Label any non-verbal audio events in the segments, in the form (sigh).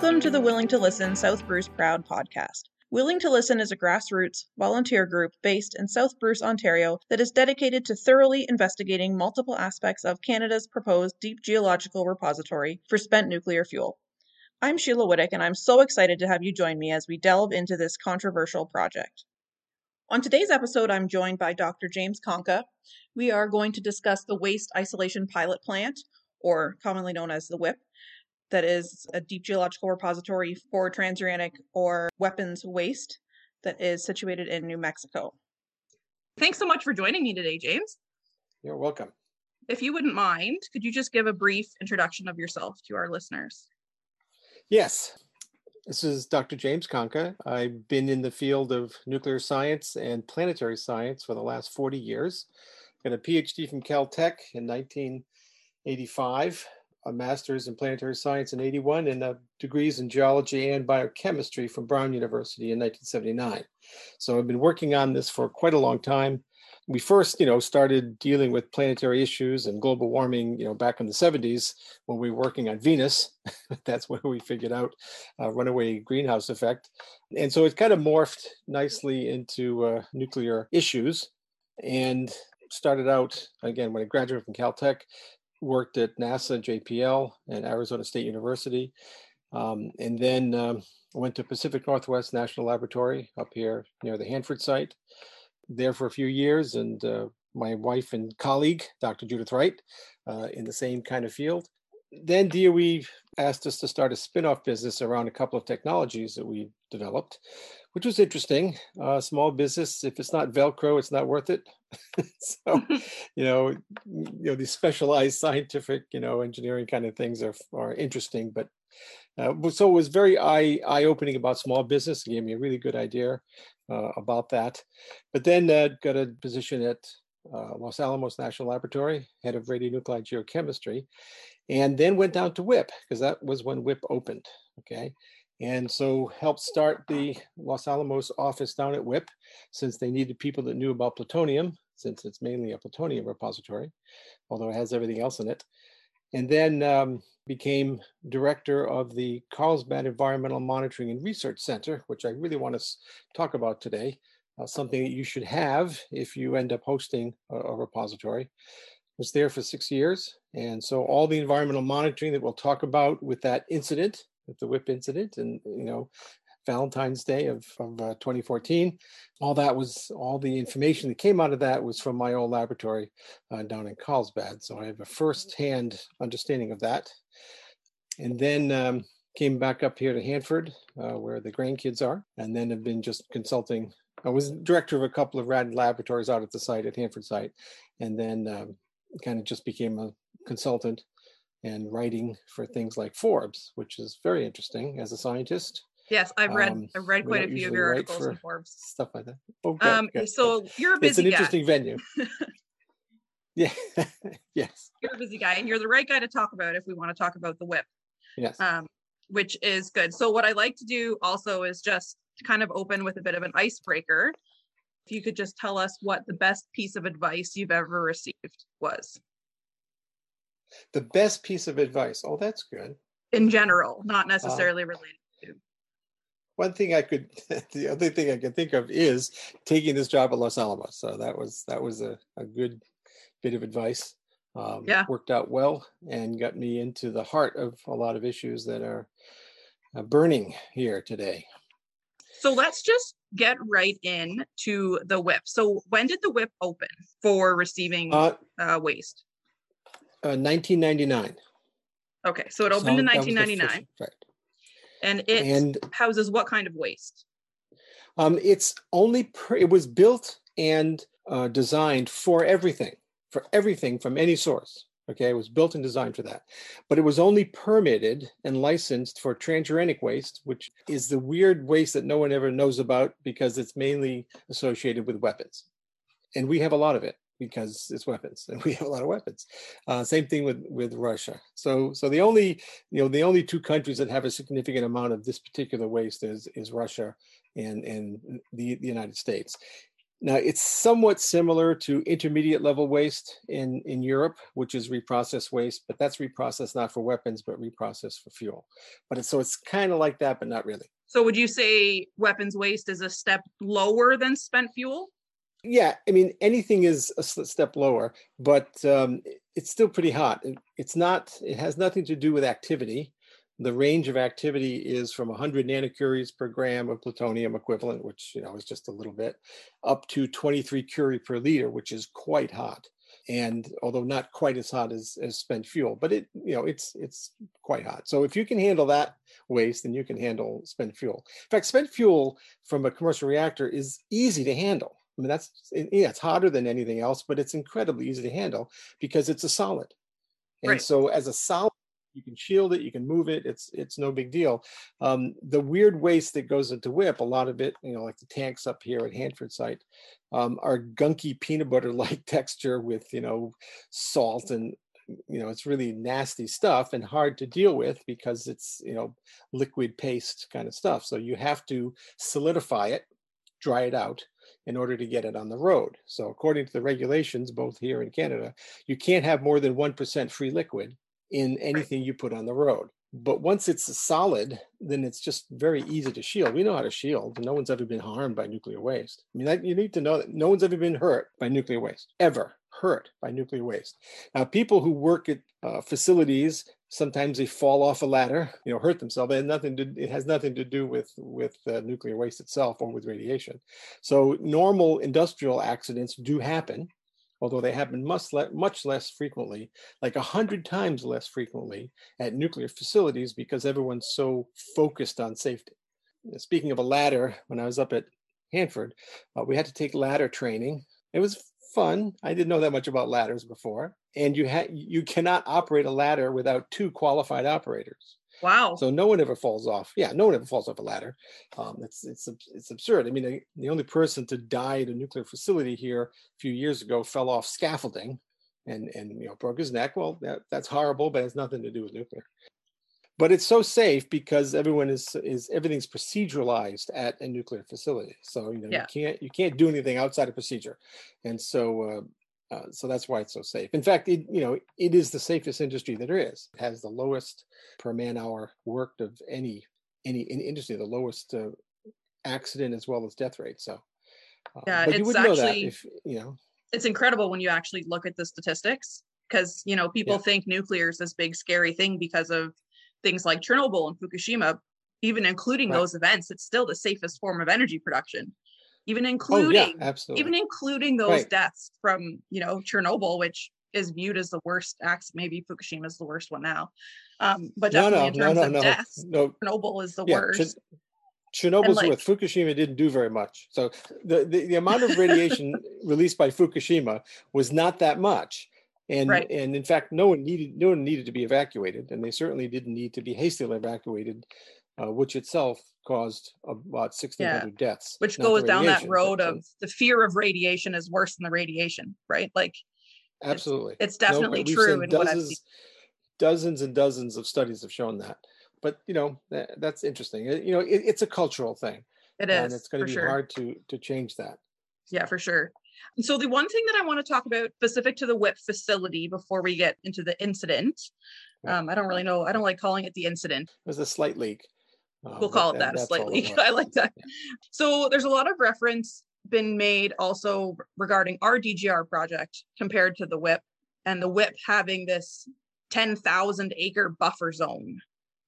Welcome to the Willing to Listen South Bruce Proud podcast. Willing to Listen is a grassroots volunteer group based in South Bruce, Ontario, that is dedicated to thoroughly investigating multiple aspects of Canada's proposed deep geological repository for spent nuclear fuel. I'm Sheila Whittick, and I'm so excited to have you join me as we delve into this controversial project. On today's episode, I'm joined by Dr. James Conca. We are going to discuss the Waste Isolation Pilot Plant, or commonly known as the WIPP, that is a deep geological repository for transuranic or weapons waste that is situated in New Mexico. Thanks so much for joining me today, James. You're welcome. If you wouldn't mind, could you just give a brief introduction of yourself to our listeners? Yes. This is Dr. James Conca. I've been in the field of nuclear science and planetary science for the last 40 years. Got a PhD from Caltech in 1985 a master's in planetary science in 81 and a degrees in geology and biochemistry from Brown University in 1979. So I've been working on this for quite a long time. We first, you know, started dealing with planetary issues and global warming, you know, back in the 70s when we were working on Venus. (laughs) That's where we figured out uh, runaway greenhouse effect. And so it kind of morphed nicely into uh, nuclear issues and started out again when I graduated from Caltech worked at NASA, JPL, and Arizona State University. Um, and then um, went to Pacific Northwest National Laboratory up here near the Hanford site. There for a few years, and uh, my wife and colleague, Dr. Judith Wright, uh, in the same kind of field. Then DOE asked us to start a spin off business around a couple of technologies that we developed which was interesting. Uh, small business, if it's not Velcro, it's not worth it. (laughs) so, you know, you know, these specialized scientific, you know, engineering kind of things are are interesting. But uh, so it was very eye eye opening about small business. It gave me a really good idea uh, about that. But then uh, got a position at uh, Los Alamos National Laboratory, head of radionuclide geochemistry, and then went down to WIPP because that was when WIPP opened. Okay and so helped start the Los Alamos office down at WIPP since they needed people that knew about plutonium, since it's mainly a plutonium repository, although it has everything else in it. And then um, became director of the Carlsbad Environmental Monitoring and Research Center, which I really want to talk about today, uh, something that you should have if you end up hosting a, a repository. Was there for six years. And so all the environmental monitoring that we'll talk about with that incident with the WIPP incident and, you know, Valentine's Day of, of uh, 2014. All that was, all the information that came out of that was from my old laboratory uh, down in Carlsbad. So I have a firsthand understanding of that. And then um, came back up here to Hanford, uh, where the grandkids are, and then have been just consulting. I was director of a couple of rad laboratories out at the site at Hanford site, and then um, kind of just became a consultant and writing for things like Forbes, which is very interesting as a scientist. Yes, I've read um, I've read quite a few of your articles in Forbes. Stuff like that. Oh, good, um, good, so you're a busy guy. It's an guy. interesting venue. (laughs) (laughs) yeah. (laughs) yes. You're a busy guy, and you're the right guy to talk about if we want to talk about the WIPP. Yes. Um, which is good. So what I like to do also is just kind of open with a bit of an icebreaker. If you could just tell us what the best piece of advice you've ever received was. The best piece of advice. Oh, that's good. In general, not uh, necessarily uh, related. One thing I could, (laughs) the other thing I could think of is taking this job at Los Alamos. So that was that was a, a good bit of advice. Um, yeah, worked out well and got me into the heart of a lot of issues that are uh, burning here today. So let's just get right in to the WIPP. So when did the WIPP open for receiving uh, uh, waste? 1999. Uh, okay, so it opened so in 1999. Right. And it and, houses what kind of waste? Um, it's only per, it was built and uh, designed for everything, for everything from any source. Okay, it was built and designed for that, but it was only permitted and licensed for transuranic waste, which is the weird waste that no one ever knows about because it's mainly associated with weapons, and we have a lot of it because it's weapons and (laughs) we have a lot of weapons uh, same thing with with russia so so the only you know the only two countries that have a significant amount of this particular waste is is russia and and the, the united states Now, it's somewhat similar to intermediate level waste in, in Europe, which is reprocessed waste, but that's reprocessed not for weapons, but reprocessed for fuel. But it's, so it's kind of like that, but not really. So would you say weapons waste is a step lower than spent fuel? Yeah, I mean, anything is a step lower, but um, it's still pretty hot. It's not, it has nothing to do with activity the range of activity is from 100 nanocuries per gram of plutonium equivalent, which you know is just a little bit, up to 23 curie per liter, which is quite hot. And although not quite as hot as, as spent fuel, but it you know it's it's quite hot. So if you can handle that waste, then you can handle spent fuel. In fact, spent fuel from a commercial reactor is easy to handle. I mean, that's yeah, it's hotter than anything else, but it's incredibly easy to handle because it's a solid. And right. so as a solid you can shield it, you can move it. It's it's no big deal. Um, the weird waste that goes into WIPP, a lot of it, you know, like the tanks up here at Hanford site, um, are gunky peanut butter like (laughs) texture with you know salt and you know it's really nasty stuff and hard to deal with because it's you know liquid paste kind of stuff. So you have to solidify it, dry it out in order to get it on the road. So according to the regulations, both here in Canada, you can't have more than 1% free liquid in anything you put on the road. But once it's solid, then it's just very easy to shield. We know how to shield. No one's ever been harmed by nuclear waste. I mean, you need to know that no one's ever been hurt by nuclear waste, ever hurt by nuclear waste. Now, people who work at uh, facilities sometimes they fall off a ladder, you know, hurt themselves. It, nothing to, it has nothing to do with with uh, nuclear waste itself or with radiation. So normal industrial accidents do happen although they happen much, le- much less frequently, like a hundred times less frequently at nuclear facilities because everyone's so focused on safety. Speaking of a ladder, when I was up at Hanford, uh, we had to take ladder training. It was fun. I didn't know that much about ladders before, and you ha- you cannot operate a ladder without two qualified operators. Wow. So no one ever falls off. Yeah, no one ever falls off a ladder. Um, it's it's it's absurd. I mean, the only person to die at a nuclear facility here a few years ago fell off scaffolding, and and you know broke his neck. Well, that, that's horrible, but it's nothing to do with nuclear. But it's so safe because everyone is is everything's proceduralized at a nuclear facility. So you know yeah. you can't you can't do anything outside of procedure, and so uh, uh, so that's why it's so safe. In fact, it, you know, it is the safest industry that there is. It has the lowest per man hour worked of any any in industry, the lowest uh, accident as well as death rate. So, uh, yeah, but you would know that if you know. It's incredible when you actually look at the statistics because you know people yeah. think nuclear is this big scary thing because of things like Chernobyl and Fukushima. Even including right. those events, it's still the safest form of energy production even including oh, yeah, absolutely. even including those right. deaths from you know Chernobyl, which is viewed as the worst acts. Maybe Fukushima is the worst one now, um, but definitely no, no, in terms no, of deaths, Chernobyl is the yeah, worst. Ch- Chernobyl's like, with Fukushima didn't do very much. So the, the, the amount of radiation (laughs) released by Fukushima was not that much. And right. and in fact, no one needed no one needed to be evacuated, and they certainly didn't need to be hastily evacuated uh, which itself caused about 1,600 yeah. deaths. Which goes down that road of the fear of radiation is worse than the radiation, right? Like, absolutely, it's, it's definitely no, true. In dozens, dozens and dozens of studies have shown that. But you know, that, that's interesting. You know, it, it's a cultural thing. It is, and it's going to be sure. hard to to change that. Yeah, for sure. So the one thing that I want to talk about specific to the WIPP facility before we get into the incident, um, I don't really know. I don't like calling it the incident. It was a slight leak. Um, we'll call it that, that leak. (laughs) I like that. Yeah. So there's a lot of reference been made also regarding our DGR project compared to the WIPP and the WIPP having this 10,000 acre buffer zone.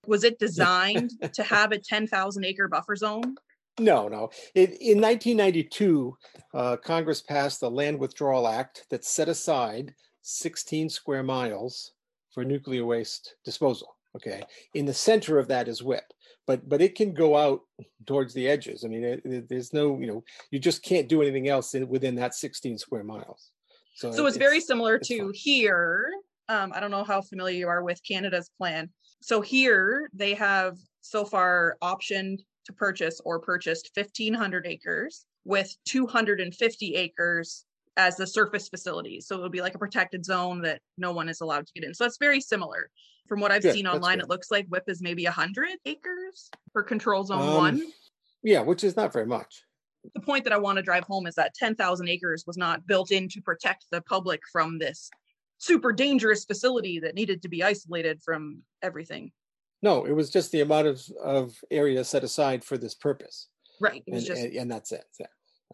Was it (laughs) designed to have a 10,000 acre buffer zone? No, no. It, in 1992, uh, Congress passed the Land Withdrawal Act that set aside 16 square miles for nuclear waste disposal. Okay. In the center of that is WIPP but but it can go out towards the edges. I mean, it, it, there's no, you know, you just can't do anything else in, within that 16 square miles. So, so it's, it's very similar it's to fun. here. Um, I don't know how familiar you are with Canada's plan. So here they have so far optioned to purchase or purchased 1,500 acres with 250 acres as the surface facility. So it would be like a protected zone that no one is allowed to get in. So that's very similar. From what I've seen online, it looks like WIPP is maybe 100 acres for control zone um, one. Yeah, which is not very much. the point that I want to drive home is that 10,000 acres was not built in to protect the public from this super dangerous facility that needed to be isolated from everything. No, it was just the amount of, of area set aside for this purpose. Right. It was And, just and, and that's it. Yeah.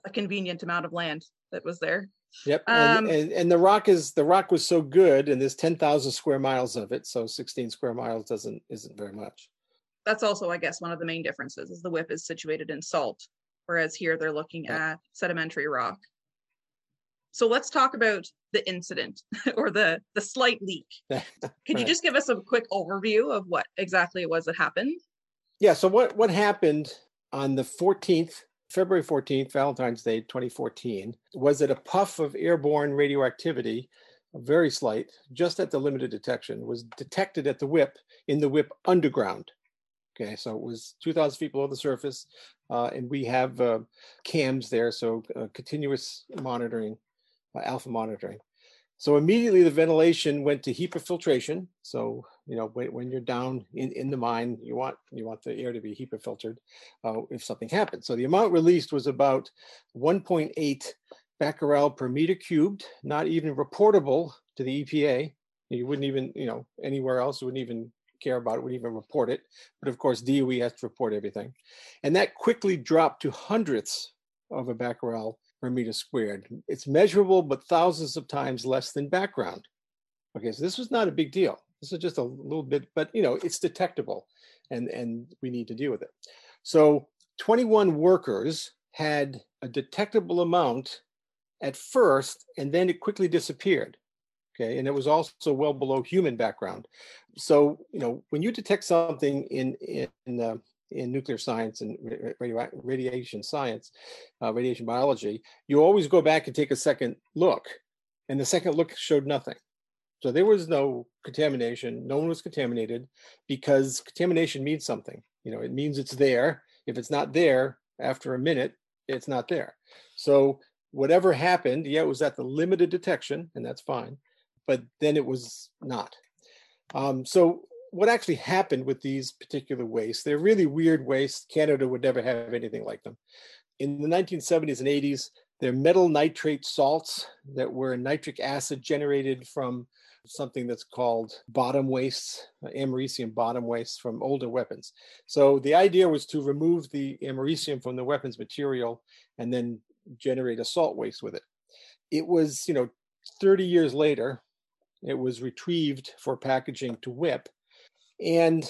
a convenient amount of land that was there. Yep. And, Um, and, and the rock is the rock was so good and there's 10,000 square miles of it. So 16 square miles doesn't isn't very much. That's also, I guess, one of the main differences is the WIPP is situated in salt, whereas here they're looking at sedimentary rock. So let's talk about the incident (laughs) or the the slight leak. (laughs) Could you just give us a quick overview of what exactly it was that happened? Yeah. So what what happened on the 14th, February 14th, Valentine's Day, 2014, was that a puff of airborne radioactivity, very slight, just at the limited detection, was detected at the WIPP in the WIPP underground. Okay, so it was 2,000 feet below the surface, uh, and we have uh, cams there, so uh, continuous monitoring, alpha monitoring. So immediately the ventilation went to HEPA filtration. So you know when, when you're down in, in the mine, you want you want the air to be HEPA filtered uh, if something happens. So the amount released was about 1.8 becquerel per meter cubed, not even reportable to the EPA. You wouldn't even you know anywhere else wouldn't even care about it, wouldn't even report it. But of course DOE has to report everything, and that quickly dropped to hundredths of a becquerel per meter squared. It's measurable, but thousands of times less than background. Okay, so this was not a big deal. This is just a little bit, but you know, it's detectable and, and we need to deal with it. So 21 workers had a detectable amount at first, and then it quickly disappeared. Okay, and it was also well below human background. So, you know, when you detect something in in uh, in nuclear science and radiation science, uh, radiation biology, you always go back and take a second look, and the second look showed nothing. So there was no contamination. No one was contaminated because contamination means something. You know, it means it's there. If it's not there after a minute, it's not there. So whatever happened, yeah, it was at the limited detection, and that's fine. But then it was not. Um, so what actually happened with these particular wastes? They're really weird wastes. Canada would never have anything like them. In the 1970s and 80s, they're metal nitrate salts that were nitric acid generated from something that's called bottom wastes, uh, americium bottom wastes from older weapons. So the idea was to remove the americium from the weapons material and then generate a salt waste with it. It was, you know, 30 years later, it was retrieved for packaging to WIPP. And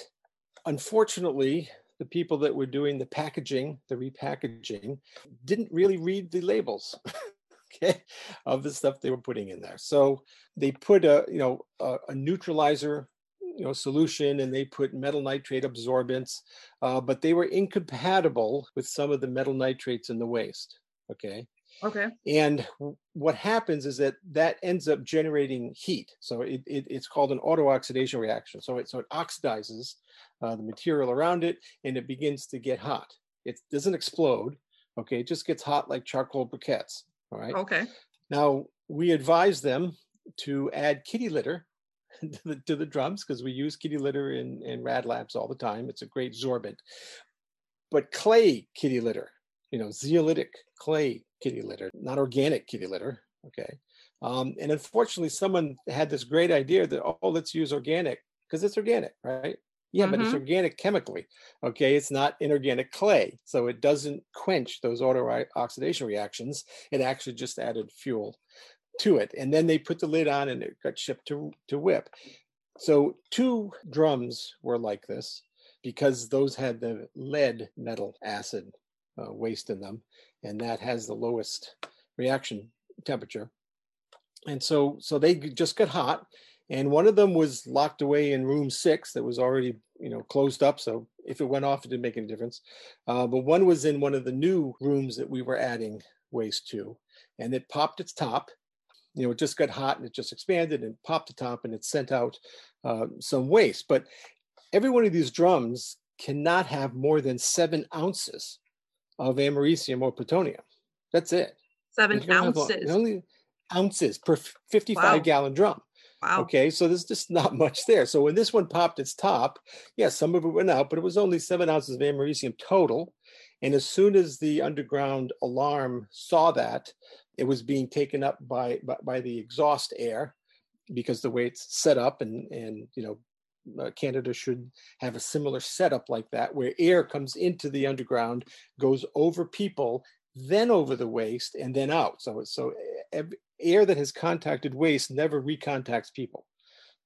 unfortunately, the people that were doing the packaging, the repackaging, didn't really read the labels. (laughs) okay, of the stuff they were putting in there. So they put a, you know, a, a neutralizer, you know, solution, and they put metal nitrate absorbents, uh, but they were incompatible with some of the metal nitrates in the waste. Okay, Okay. and what happens is that that ends up generating heat. So it, it, it's called an auto-oxidation reaction. So it, so it oxidizes uh, the material around it and it begins to get hot. It doesn't explode. Okay, it just gets hot like charcoal briquettes. All right. Okay. Now we advise them to add kitty litter (laughs) to the, to the drums because we use kitty litter in, in rad labs all the time. It's a great sorbent. But clay kitty litter, you know, zeolitic clay kitty litter, not organic kitty litter. Okay. Um, and unfortunately, someone had this great idea that, oh, let's use organic because it's organic, right? Yeah, but it's Mhm. organic chemically. Okay. It's not inorganic clay. So it doesn't quench those auto oxidation reactions. It actually just added fuel to it. And then they put the lid on and it got shipped to, to WIPP. So two drums were like this because those had the lead metal acid uh, waste in them, and that has the lowest reaction temperature. And so, so they just got hot, and one of them was locked away in room six that was already, you know, closed up. So if it went off, it didn't make any difference. Uh, but one was in one of the new rooms that we were adding waste to, and it popped its top. You know, it just got hot and it just expanded and popped the top, and it sent out uh, some waste. But every one of these drums cannot have more than seven ounces of americium or plutonium. That's it. Seven If you don't have a- ounces. only ounces per 55 Wow. gallon drum. Wow. Okay, so there's just not (laughs) much there. So when this one popped its top, yeah, some of it went out, but it was only seven ounces of americium total. And as soon as the underground alarm saw that, it was being taken up by, by, by the exhaust air because the way it's set up and, and you know, uh, Canada should have a similar setup like that, where air comes into the underground, goes over people, then over the waste, and then out. So, so air that has contacted waste never recontacts people.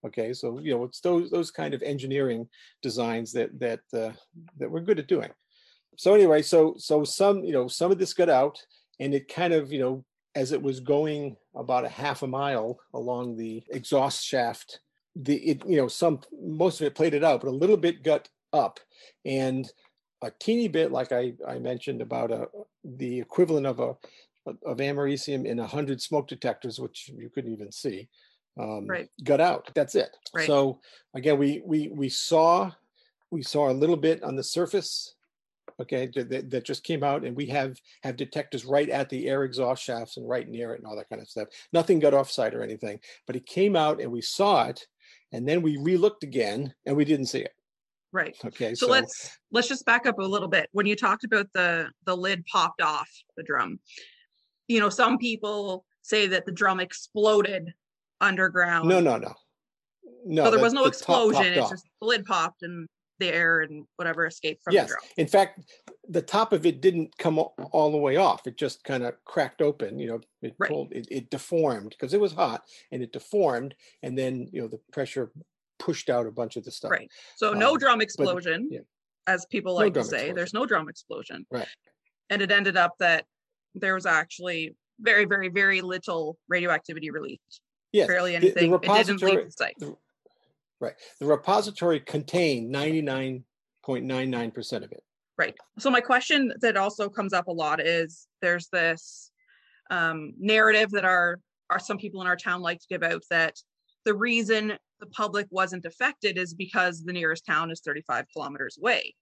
Okay, so you know it's those those kind of engineering designs that that uh, that we're good at doing. So anyway, so so some you know some of this got out, and it kind of you know as it was going about a half a mile along the exhaust shaft, the it you know some most of it played it out, but a little bit got up, and a teeny bit like I I mentioned about a the equivalent of a of americium in 100 smoke detectors which you couldn't even see um, right. got out. That's it. Right. So again, we we we saw we saw a little bit on the surface. Okay, that, that just came out, and we have have detectors right at the air exhaust shafts and right near it and all that kind of stuff. Nothing got offsite or anything, but it came out and we saw it, and then we relooked again and we didn't see it. Right. Okay. So, so let's let's just back up a little bit. When you talked about the the lid popped off the drum, you know, some people say that the drum exploded underground. No, no, no. No, so there was no the explosion. It's off. just the lid popped and the air and whatever escaped from yes. the drum. In fact, the top of it didn't come all the way off. It just kind of cracked open. You know, it right. pulled, it, it deformed because it was hot and it deformed, and then you know the pressure pushed out a bunch of the stuff. Right. So no um, drum explosion, but, yeah. as people like no to say. Explosion. There's no drum explosion. Right. And it ended up that there was actually very, very, very little radioactivity released yes. barely anything. The, the it didn't leave the site. The, right. The repository contained 99.99% of it. Right. So my question that also comes up a lot is there's this um, narrative that our, our some people in our town like to give out that the reason the public wasn't affected is because the nearest town is 35 kilometers away.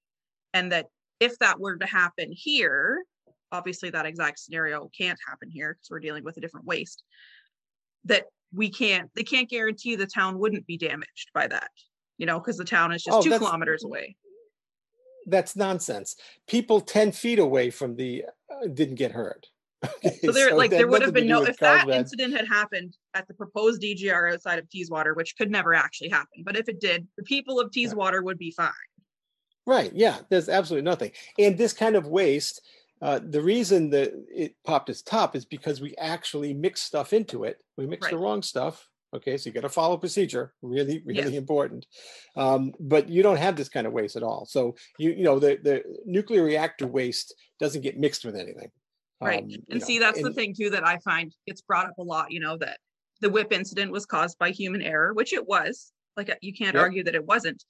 And that if that were to happen here, obviously that exact scenario can't happen here because we're dealing with a different waste, that we can't they can't guarantee the town wouldn't be damaged by that you know because the town is just oh, two kilometers away. That's nonsense. People 10 feet away from the uh, didn't get hurt. Okay, (laughs) so there so like there would have been no if that incident had happened at the proposed dgr outside of teeswater which could never actually happen but if it did the people of teeswater would be fine. Right yeah there's absolutely nothing. And this kind of waste uh, the reason that it popped its top is because we actually mixed stuff into it. We mixed right. the wrong stuff. Okay, so you got to follow procedure. Really, really yeah. important. Um, but you don't have this kind of waste at all. So you you know the the nuclear reactor waste doesn't get mixed with anything. Right. Um, and see, know, that's and, the thing too that I find gets brought up a lot. You know that the WIPP incident was caused by human error, which it was. Like you can't yep. argue that it wasn't.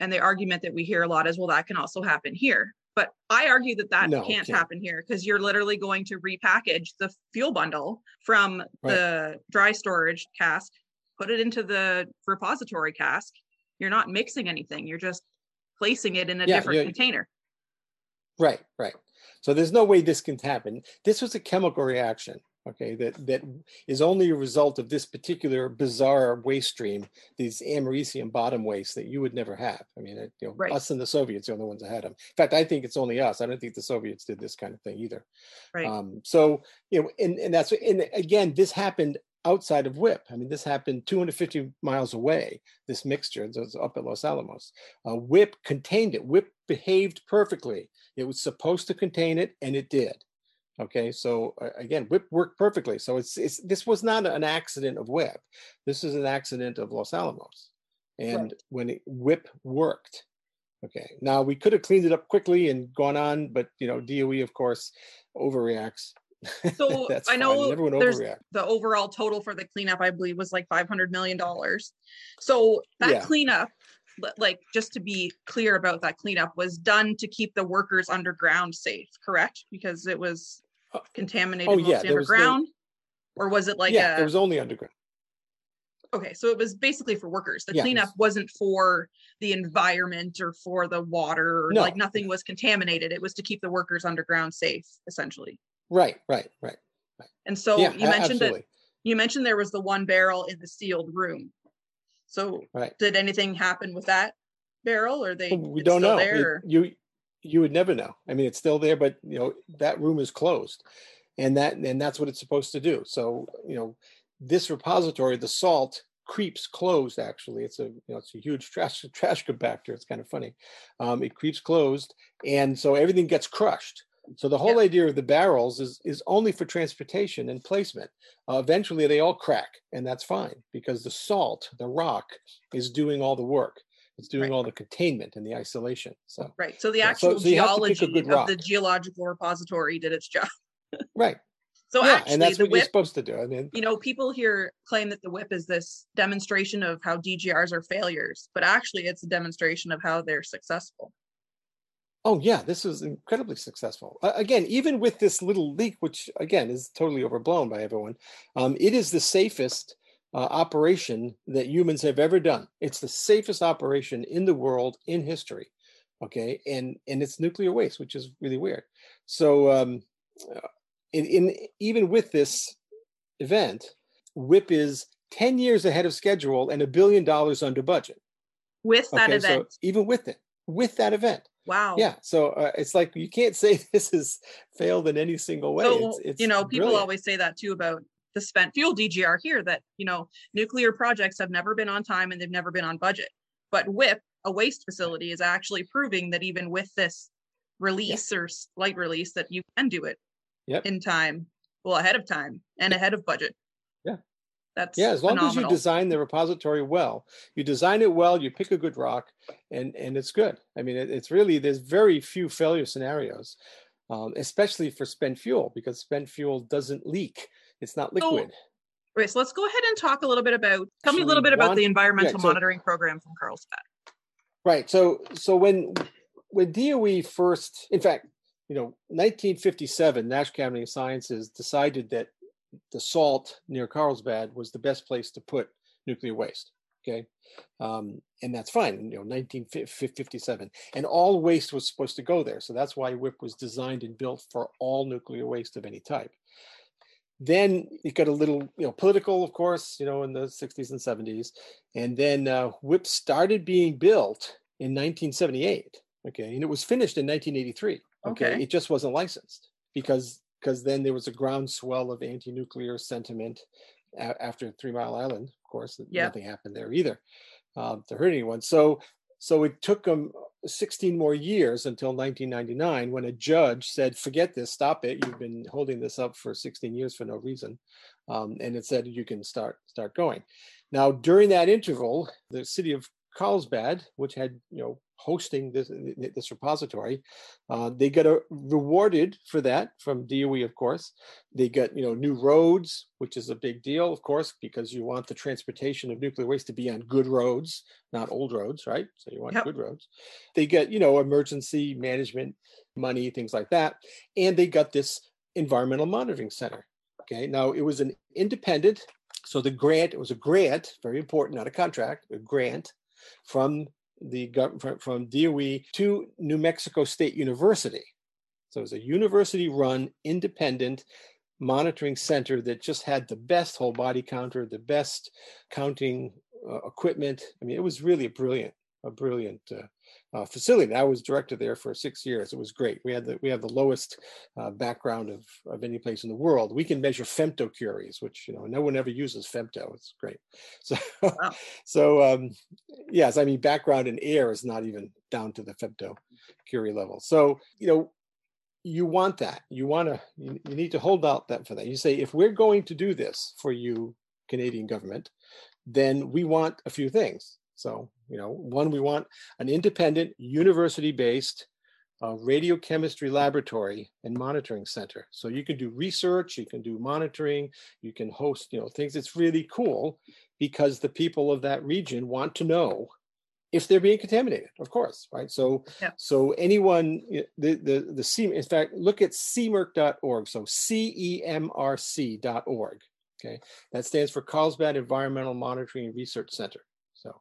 And the argument that we hear a lot is, well, that can also happen here. But I argue that that no, can't, can't, happen here because you're literally going to repackage the fuel bundle from right. the dry storage cask, put it into the repository cask. You're not mixing anything. You're just placing it in a yeah, different container. Right, right. So there's no way this can happen. This was a chemical reaction okay, that, that is only a result of this particular bizarre waste stream, these americium bottom wastes that you would never have. I mean, it, you know, right. us and the Soviets are the only ones that had them. In fact, I think it's only us. I don't think the Soviets did this kind of thing either. Right. Um, so, you know, and, and that's, and again, this happened outside of WIPP. I mean, this happened 250 miles away, this mixture that's up at Los Alamos. Uh, contained it. WIPP behaved perfectly. It was supposed to contain it, and it did. Okay, so uh, again, WIPP worked perfectly. So it's, it's this was not an accident of WIPP. This is an accident of Los Alamos. And right. when it, WIPP worked, okay. Now we could have cleaned it up quickly and gone on, but you know, DOE of course overreacts. (laughs) So I know there's the overall total for the cleanup, I believe, was like five hundred million dollars. So that yeah. cleanup like just to be clear about that cleanup was done to keep the workers underground safe correct because it was contaminated oh, yeah, underground? No, or was it like yeah, a, it was only underground. Okay, so it was basically for workers. The yeah, cleanup was, not for the environment or for the water. Or no. Like nothing was contaminated. It was to keep the workers underground safe, essentially. Right, right, right. right. And so yeah, you mentioned absolutely. that you mentioned there was the one barrel in the sealed room. So right. did anything happen with that barrel or they we don't know. There, you you would never know. I mean, it's still there, but you know that room is closed, and that and that's what it's supposed to do. So you know, this repository, the salt creeps closed. Actually, it's a you know it's a huge trash trash compactor. It's kind of funny. Um, it creeps closed, and so everything gets crushed. So the whole idea of the barrels is is only for transportation and placement. Uh, eventually, they all crack, and that's fine because the salt, the rock, is doing all the work. It's doing Right. all the containment and the isolation. So Right. So the Yeah, so- actual so you have to pick a geology of rock. the geological repository did its (laughs) job. right, So yeah, actually, and that's the what you're supposed to do. I mean, you know, people here claim that the WIPP is this demonstration of how DGRs are failures, but actually, it's a demonstration of how they're successful. Oh yeah, this is incredibly successful. Uh, again, even with this little leak, which again is totally overblown by everyone, um, it is the safest uh, operation that humans have ever done. It's the safest operation in the world in history. Okay, and and it's nuclear waste, which is really weird. So, um, uh, in, in even with this event, WIPP is ten years ahead of schedule and a billion dollars under budget. With that Okay, event, so even with it, with that event. wow. Yeah, so uh, it's like you can't (laughs) say this has failed in any single way. So it's, it's you know, people brilliant. always say that too about the spent fuel DGR here. That you know, nuclear projects have never been on time and they've never been on budget. But WIPP, a waste facility, is actually proving that even with this release or slight release, that you can do it Yep. in time, well ahead of time and ahead of budget. Yeah. That's Yeah, as long as you design the repository well, you design it well, you pick a good rock, and and it's good. I mean, it, it's really there's very few failure scenarios, um, especially for spent fuel because spent fuel doesn't leak. It's not So, liquid. Right. So let's go ahead and talk a little bit about. Tell me a little bit about the environmental so- monitoring program from Carlsbad. Right. So so when when DOE first, in fact, you know, 1957, National Academy of Sciences decided that the salt near Carlsbad was the best place to put nuclear waste. Okay, um, and that's fine. You know, 1957, and all waste was supposed to go there. So that's why WIPP was designed and built for all nuclear waste of any type. Then it got a little, you know, political, of course, you know, in the 60s and 70s, and then uh, WIPP started being built in 1978. Okay, and it was finished in 1983. Okay, Okay. it just wasn't licensed because because then there was a groundswell of anti-nuclear sentiment a- after Three Mile Island. Of course, Yeah. nothing happened there either um, to hurt anyone. So so it took them 16 more years until 1999 when a judge said, "Forget this, stop it. You've been holding this up for 16 years for no reason," um, and it said you can start start going. Now, during that interval, the city of Carlsbad, which had you know hosting this this repository, uh, they got a, rewarded for that from DOE, of course. They got you know new roads, which is a big deal, of course, because you want the transportation of nuclear waste to be on good roads, not old roads, right? So you want Yep. good roads. They get you know emergency management money, things like that, and they got this environmental monitoring center. Okay, now it was an independent, so the grant it was a grant, very important, not a contract, a grant from the from DOE to New Mexico State University. So it was a university-run, independent monitoring center that just had the best whole body counter, the best counting uh, equipment. I mean, it was really a brilliant, a brilliant uh, uh, facility. I was director there for six years. It was great. We had the we have the lowest uh, background of of any place in the world. We can measure femtocuries, which you know no one ever uses femto. It's great. (laughs) So Wow. so um, yes, I mean background in air is not even down to the femtocurie level. So you know you want that. You want to. You, you need to hold out that for that. You say if we're going to do this for you, Canadian government, then we want a few things. So you know, one we want an independent, university-based uh, radiochemistry laboratory and monitoring center. So you can do research, you can do monitoring, you can host, you know, things. It's really cool because the people of that region want to know if they're being contaminated, of course, right? So, Yeah. so anyone, the the the C, in fact, look at cmerc.org. So C E M R C.org. Okay, that stands for Carlsbad Environmental Monitoring and Research Center. So,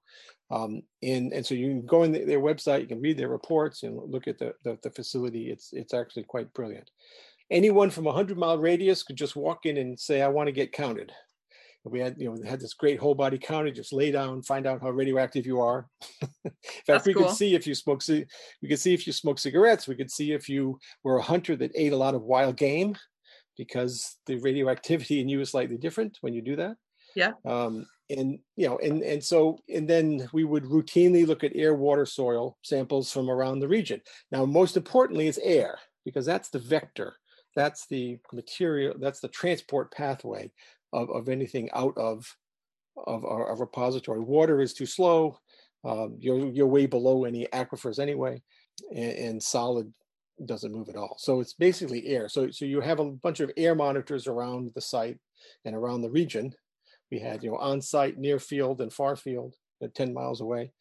um, and and so you can go in the- their website, you can read their reports and look at the the, the facility. It's it's actually quite brilliant. Anyone from a hundred mile radius could just walk in and say, "I want to get counted." we had you know we had this great whole body counter just lay down find out how radioactive you are (laughs) in fact That's we cool. could see if you smoke we could see if you smoke cigarettes we could see if you were a hunter that ate a lot of wild game because the radioactivity in you is slightly different when you do that Yeah. um, and you know and and so and then we would routinely look at air water soil samples from around the region. Now most importantly is air because that's the vector. That's the material that's the transport pathway of, of anything out of of our of repository. Water is too slow. Um, you're you're way below any aquifers anyway and, and solid doesn't move at all. So it's basically air. So so you have a bunch of air monitors around the site and around the region we had you know on site near field and far field uh, 10 miles away.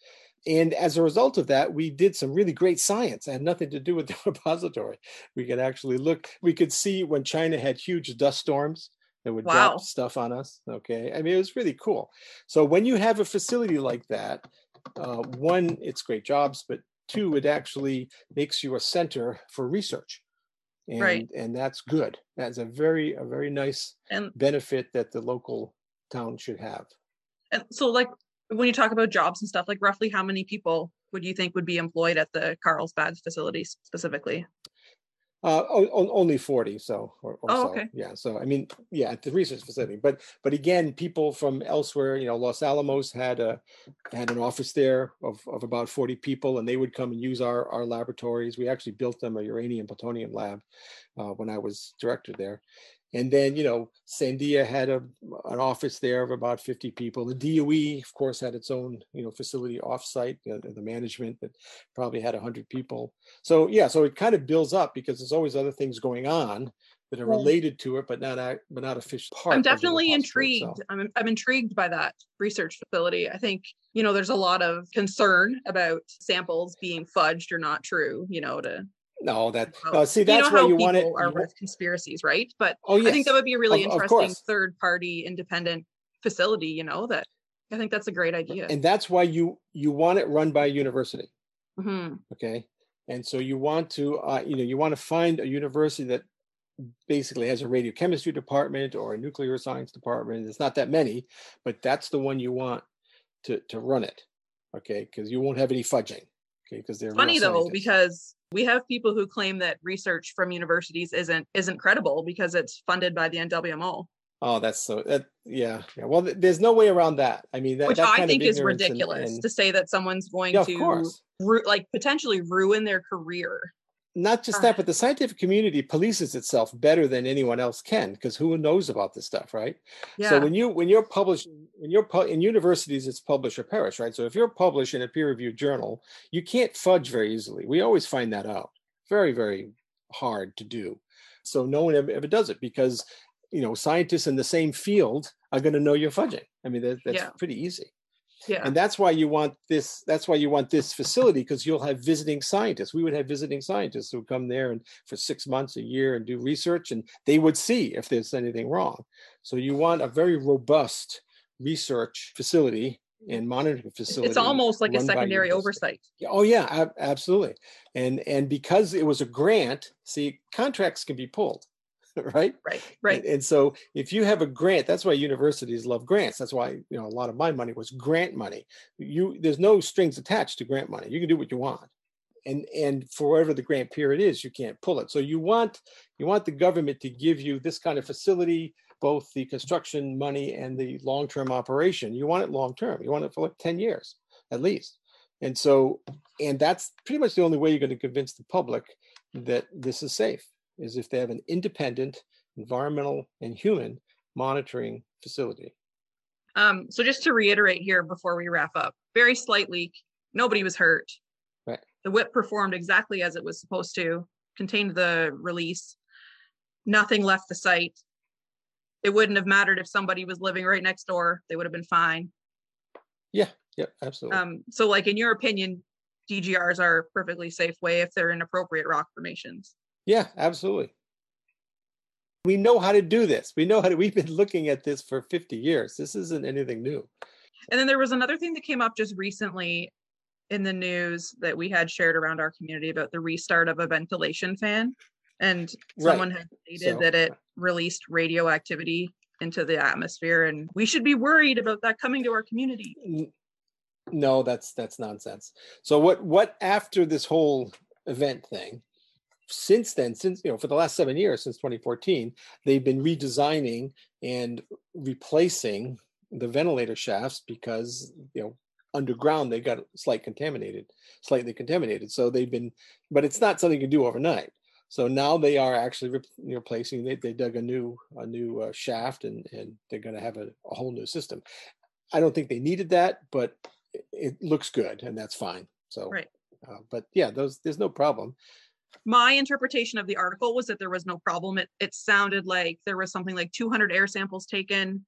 And as a result of that we did some really great science. It had nothing to do with the (laughs) repository. We could actually look we could see when china had huge dust storms that would Wow. drop stuff on us okay? I mean it was really cool. So when you have a facility like that uh, one it's great jobs but two it actually makes you a center for research. And Right. and that's good. That's a very a very nice And benefit that the local town should have and so like when you talk about jobs and stuff, like roughly how many people would you think would be employed at the Carlsbad facility specifically? Uh, only 40, so or, or Oh, so. okay. Yeah, so I mean, yeah, at the research facility, but but again, people from elsewhere, you know, Los Alamos had a had an office there of of about 40 people, and they would come and use our our laboratories. We actually built them a uranium plutonium lab uh, when I was director there. And then, you know, Sandia had a an office there of about 50 people. The DOE, of course, had its own, you know, facility offsite, uh, the management that probably had 100 people so yeah so it kind of builds up because there's always other things going on that are related to it but not a, but not official part I'm definitely intrigued. itself. I'm I'm intrigued by that research facility. I think you know there's a lot of concern about samples being fudged or not true. You know to no that no, see you know that's how you want it are with conspiracies, right? But oh yes I think that would be a really of- of interesting course. third party independent facility. You know that I think that's a great idea. and that's why you you want it run by a university Mhm. okay and so you want to uh, you know you want to find a university that basically has a radiochemistry department or a nuclear science department it's not that many but that's the one you want to to run it okay because you won't have any fudging okay because they're Funny though because we have people who claim that research from universities isn't isn't credible because it's funded by the NWMO, Oh, that's so that yeah, yeah. Well, th- there's no way around that. I mean, that, which I think is ignorance and- ridiculous and- to say that someone's going yeah, to ru- like potentially ruin their career. Not just that, but the uh-huh. scientific community polices itself better than anyone else can because who knows about this stuff, right? Yeah. So when you when you're publishing when you're pu- in universities, it's publish or perish, right? So if you're published in a peer-reviewed journal, you can't fudge very easily. We always find that out. Very very hard to do. So no one ever, ever does it because you know scientists in the same field are going to know you're fudging. I mean that, that's Yeah. pretty easy. Yeah. and that's why you want this that's why you want this facility because you'll have visiting scientists. We would have visiting scientists who come there and for six months a year and do research and they would see if there's anything wrong. So you want a very robust research facility and monitoring facility it's almost like a secondary oversight. Oh yeah ab- absolutely. And and because it was a grant see contracts can be pulled (laughs) right Right. and- Right. And, so if you have a grant, that's why universities love grants. That's why, you know, a lot of my money was grant money. You there's no strings attached to grant money. You can do what you want. And and for whatever the grant period is, you can't pull it. So you want you want the government to give you this kind of facility, both the construction money and the long-term operation. You want it long-term. You want it for like 10 years at least. And so, and that's pretty much the only way you're going to convince the public that this is safe is if they have an independent environmental and human monitoring facility. Um, so just to reiterate here before we wrap up, very slight leak. Nobody was hurt. Right. The WIPP performed exactly as it was supposed to, contained the release. Nothing left the site. It wouldn't have mattered if somebody was living right next door. They would have been fine. Yeah, yeah, absolutely. Um, so like in your opinion, DGRs are a perfectly safe way if they're in appropriate rock formations. Yeah, absolutely. We know how to do this. We know how to, (laughs) we've been looking at this for 50 years. This isn't anything new. And then there was another thing that came up just recently in the news that we had shared around our community about the restart of a ventilation fan. And Right. someone had stated So- that it released radioactivity into the atmosphere and we should be worried about that coming to our community. No, that's that's nonsense. So what what after this whole event thing, since then, since you know, for the last seven years, since 2014, they've been redesigning and replacing the ventilator shafts because you know underground they got slight contaminated, slightly contaminated. So they've been, but it's not something you can do overnight. So now they are actually re- replacing. They, they dug a new a new uh, shaft and and they're going to have a, a whole new system. I don't think they needed that, but it looks good and that's fine. So, right. Uh, but yeah, those there's no problem. My interpretation of the article was that there was no problem. It it sounded like there was something like 200 air samples taken.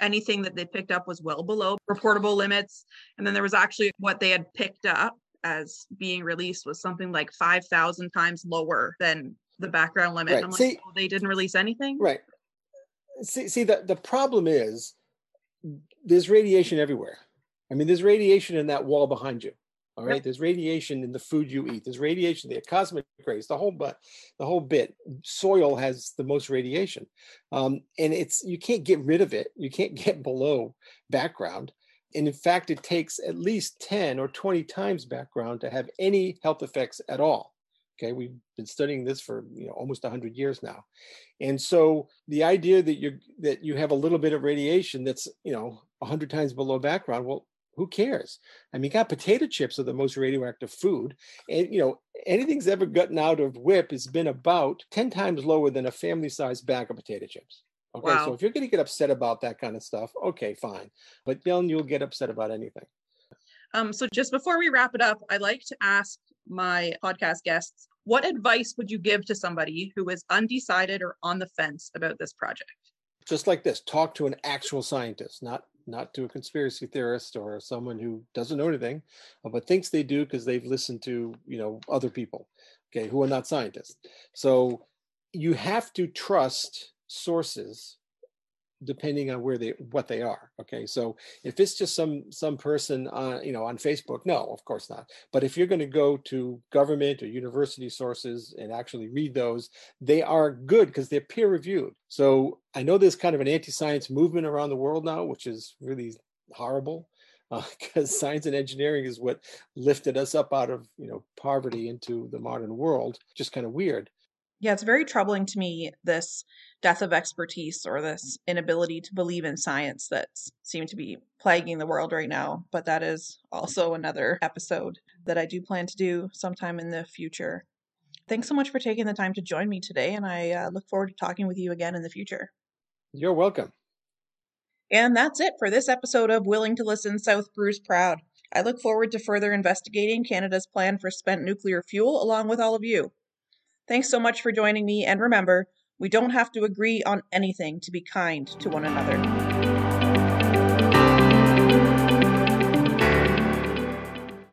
Anything that they picked up was well below reportable limits, and then there was actually what they had picked up as being released was something like 5,000 times lower than the background limit. Right. I'm see, like, oh, they didn't release anything. Right. See, see the the problem is there's radiation everywhere. I mean, there's radiation in that wall behind you. All right. Yep. There's radiation in the food you eat. There's radiation, the cosmic rays, the whole but the whole bit. Soil has the most radiation. Um, and it's you can't get rid of it. You can't (laughs) get below background. And in fact, it takes at least 10 or 20 times background to have any health effects at all. Okay, we've been studying this for you know almost 100 years now. And so the idea that you that you have a little bit of radiation that's, you know, 100 times below background, well, who cares? I mean, got potato chips are the most radioactive food. And, you know, anything's ever gotten out of WIPP has been about 10 times lower than a family sized bag of potato chips. Okay, wow. so if you're going to get upset about that kind of stuff, okay, fine. But then you'll get upset about anything. Um, so just before we wrap it up, I like to ask my podcast guests, what advice would you give to somebody who is undecided or on the fence about this project? Just like this, talk to an actual scientist, not not to a conspiracy theorist or someone who doesn't know anything, uh, but thinks they do because they've listened to you know other people, okay, who are not scientists. So you have to trust sources depending on where they what they are okay? So if it's just some some person on you know on facebook no of course not. But if you're going to go to government or university sources and actually read those they are good because they're peer reviewed so i know there's kind of an anti-science movement around the world now which is really horrible because uh, (laughs) science and engineering is what lifted us up out of you know poverty into the modern world. Just kind of weird yeah, it's very troubling to me this death of expertise or this inability to believe in science that seem to be plaguing the world right now. But that is also another episode that I do plan to do sometime in the future. Thanks so much for taking the time to join me today, and I uh, look forward to talking with you again in the future. You're welcome. And that's it for this episode of Willing to Listen South Bruce Proud. I look forward to further investigating Canada's plan for spent nuclear fuel along with all of you. Thanks so much for joining me, and remember, we don't have to agree on anything to be kind to one another.